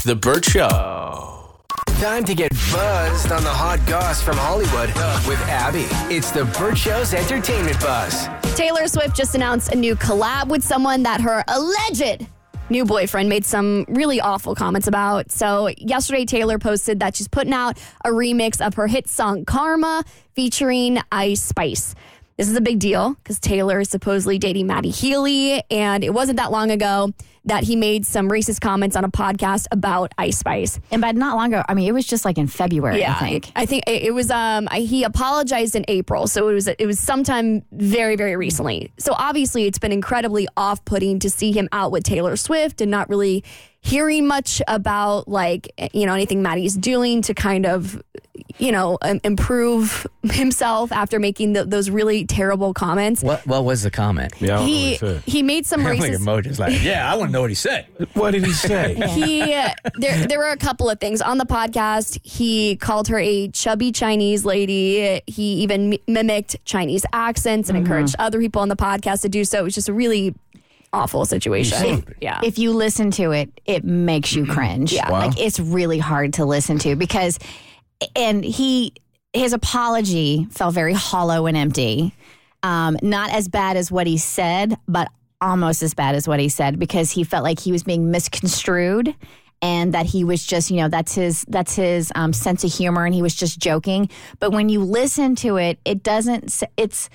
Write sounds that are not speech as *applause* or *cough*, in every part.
It's The Burt Show. Time to get buzzed on the hot goss from Hollywood with Abby. It's the Burt Show's entertainment buzz. Taylor Swift just announced a new collab with someone that her alleged new boyfriend made some really awful comments about. So, yesterday, Taylor posted that she's putting out a remix of her hit song Karma featuring Ice Spice. This is a big deal because Taylor is supposedly dating Matty Healy, and it wasn't that long ago that he made some racist comments on a podcast about Ice Spice. And by not long ago, I mean it was just like in February. Yeah, I think. I think it, it was. Um, he apologized in April, so it was. It was sometime very, very recently. So obviously, it's been incredibly off-putting to see him out with Taylor Swift and not really hearing much about like you know anything Matty's doing to kind of you know um, improve *laughs* himself after making the, those really terrible comments. What What was the comment? Yeah, I don't know He he made some like racist. emojis, like *laughs* yeah, I want to know what he said. What did he say? *laughs* he there there were a couple of things on the podcast. He called her a chubby Chinese lady. He even mi- mimicked Chinese accents and encouraged other people on the podcast to do so. It was just a really awful situation. Yeah. If you listen to it, it makes you cringe. Yeah. Like it's really hard to listen to because, and he, his apology felt very hollow and empty. Um, not as bad as what he said, but almost as bad as what he said because he felt like he was being misconstrued and that he was just you know that's his that's his um, sense of humor and he was just joking but when you listen to it it doesn't it's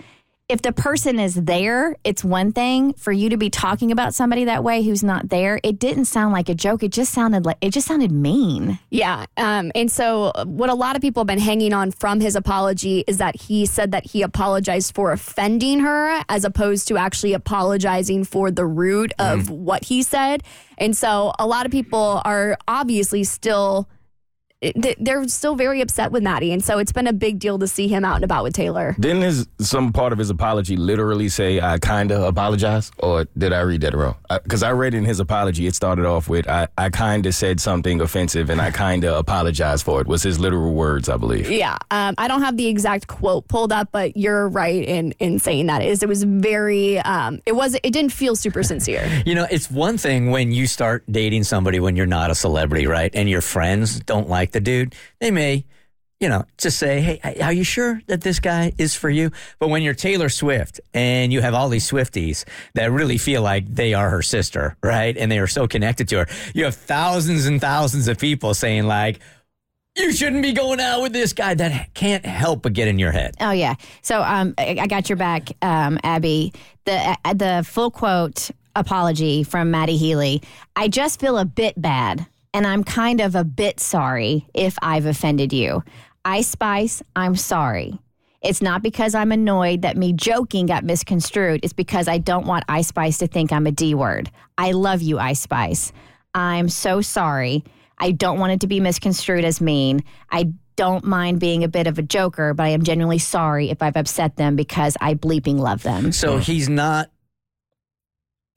if the person is there, it's one thing. For you to be talking about somebody that way who's not there, it didn't sound like a joke. It just sounded like it just sounded mean. Yeah. Um, and so, what a lot of people have been hanging on from his apology is that he said that he apologized for offending her as opposed to actually apologizing for the root of what he said. And so, a lot of people are obviously still. Th- They're still very upset with Matty, and so it's been a big deal to see him out and about with Taylor. Didn't his some part of his apology literally say I kinda apologize, or did I read that wrong? Because I, read in his apology, it started off with I, I kinda said something offensive and I kinda apologized for it. Was his literal words, I believe. Yeah, um, I don't have the exact quote pulled up, but you're right in in saying that is it was very um, it was it didn't feel super sincere. *laughs* You know, it's one thing when you start dating somebody when you're not a celebrity, right? And your friends don't like the dude. They may, you know, just say, hey, are you sure that this guy is for you? But when you're Taylor Swift and you have all these Swifties that really feel like they are her sister, right? And they are so connected to her, you have thousands and thousands of people saying, like, you shouldn't be going out with this guy. That can't help but get in your head. Oh yeah. So um, I, got your back, um, Abby. The uh, the full quote apology from Matty Healy. I just feel a bit bad, and I'm kind of a bit sorry if I've offended you. Ice Spice, I'm sorry. It's not because I'm annoyed that me joking got misconstrued. It's because I don't want Ice Spice to think I'm a D word. I love you, Ice Spice. I'm so sorry. I don't want it to be misconstrued as mean. I don't mind being a bit of a joker, but I am genuinely sorry if I've upset them because I bleeping love them. So he's not.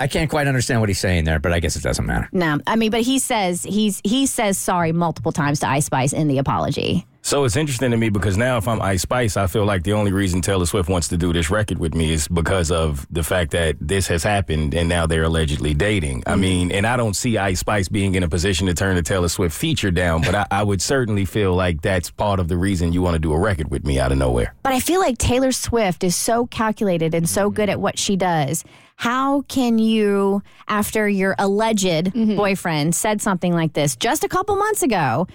I can't quite understand what he's saying there, but I guess it doesn't matter. No, I mean, but he says he's he says sorry multiple times to Ice Spice in the apology. So it's interesting to me because now, if I'm Ice Spice, I feel like the only reason Taylor Swift wants to do this record with me is because of the fact that this has happened and now they're allegedly dating. I mm. mean, and I don't see Ice Spice being in a position to turn the Taylor Swift feature down, but I, I would certainly feel like that's part of the reason you want to do a record with me out of nowhere. But I feel like Taylor Swift is so calculated and so mm. good at what she does. How can you, after your alleged mm-hmm. boyfriend said something like this just a couple months ago,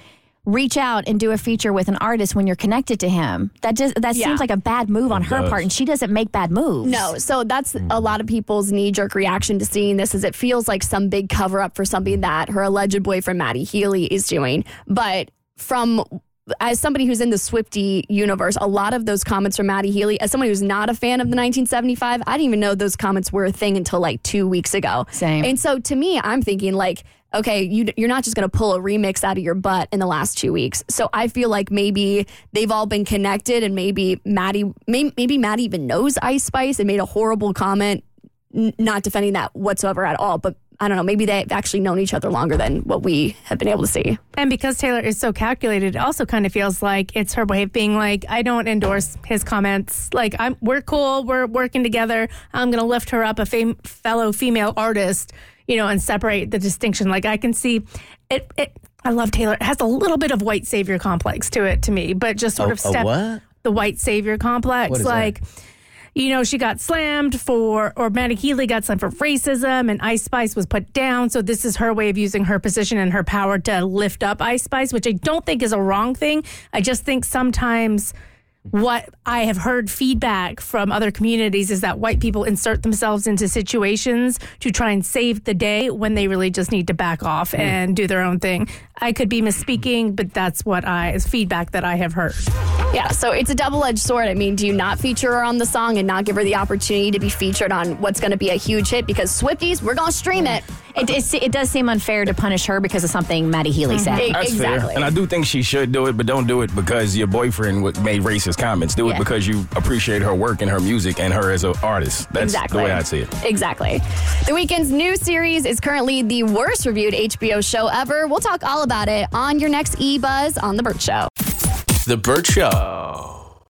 reach out and do a feature with an artist when you're connected to him? That just that Yeah. seems like a bad move on her does. part, and she doesn't make bad moves. No, so that's a lot of people's knee jerk reaction to seeing this is it feels like some big cover up for something mm. that her alleged boyfriend Matty Healy is doing. But from as somebody who's in the Swiftie universe, a lot of those comments from Matty Healy, as someone who's not a fan of the 1975, I didn't even know those comments were a thing until like two weeks ago. Same. And so to me, I'm thinking like, okay, you, you're not just going to pull a remix out of your butt in the last two weeks. So I feel like maybe they've all been connected, and maybe Matty, maybe, maybe Matty even knows Ice Spice and made a horrible comment, not defending that whatsoever at all. But I don't know, maybe they've actually known each other longer than what we have been able to see. And because Taylor is so calculated, it also kind of feels like it's her way of being like, I don't endorse his comments. Like, I'm we're cool, we're working together. I'm gonna lift her up, a fam- fellow female artist, you know, and separate the distinction. Like, I can see it, it I love Taylor. It has a little bit of white savior complex to it to me, but just sort A- of a step what? the white savior complex. What is that? You know, she got slammed for, or Matty Healy got slammed for racism, and Ice Spice was put down. So this is her way of using her position and her power to lift up Ice Spice, which I don't think is a wrong thing. I just think sometimes what I have heard feedback from other communities is that white people insert themselves into situations to try and save the day when they really just need to back off mm. and do their own thing. I could be misspeaking, but that's what I is feedback that I have heard. Yeah, so it's a double edged sword. I mean, do you not feature her on the song and not give her the opportunity to be featured on what's going to be a huge hit? Because Swifties, we're going to stream it. It, it, it does seem unfair to punish her because of something Matty Healy said. E- That's exactly. fair. And I do think she should do it, but don't do it because your boyfriend made racist comments. Do it Yeah. because you appreciate her work and her music and her as an artist. That's exactly. the way I see it. Exactly. The Weeknd's new series is currently the worst reviewed HBO show ever. We'll talk all about it on your next E Buzz on The Burt Show. The Burt Show.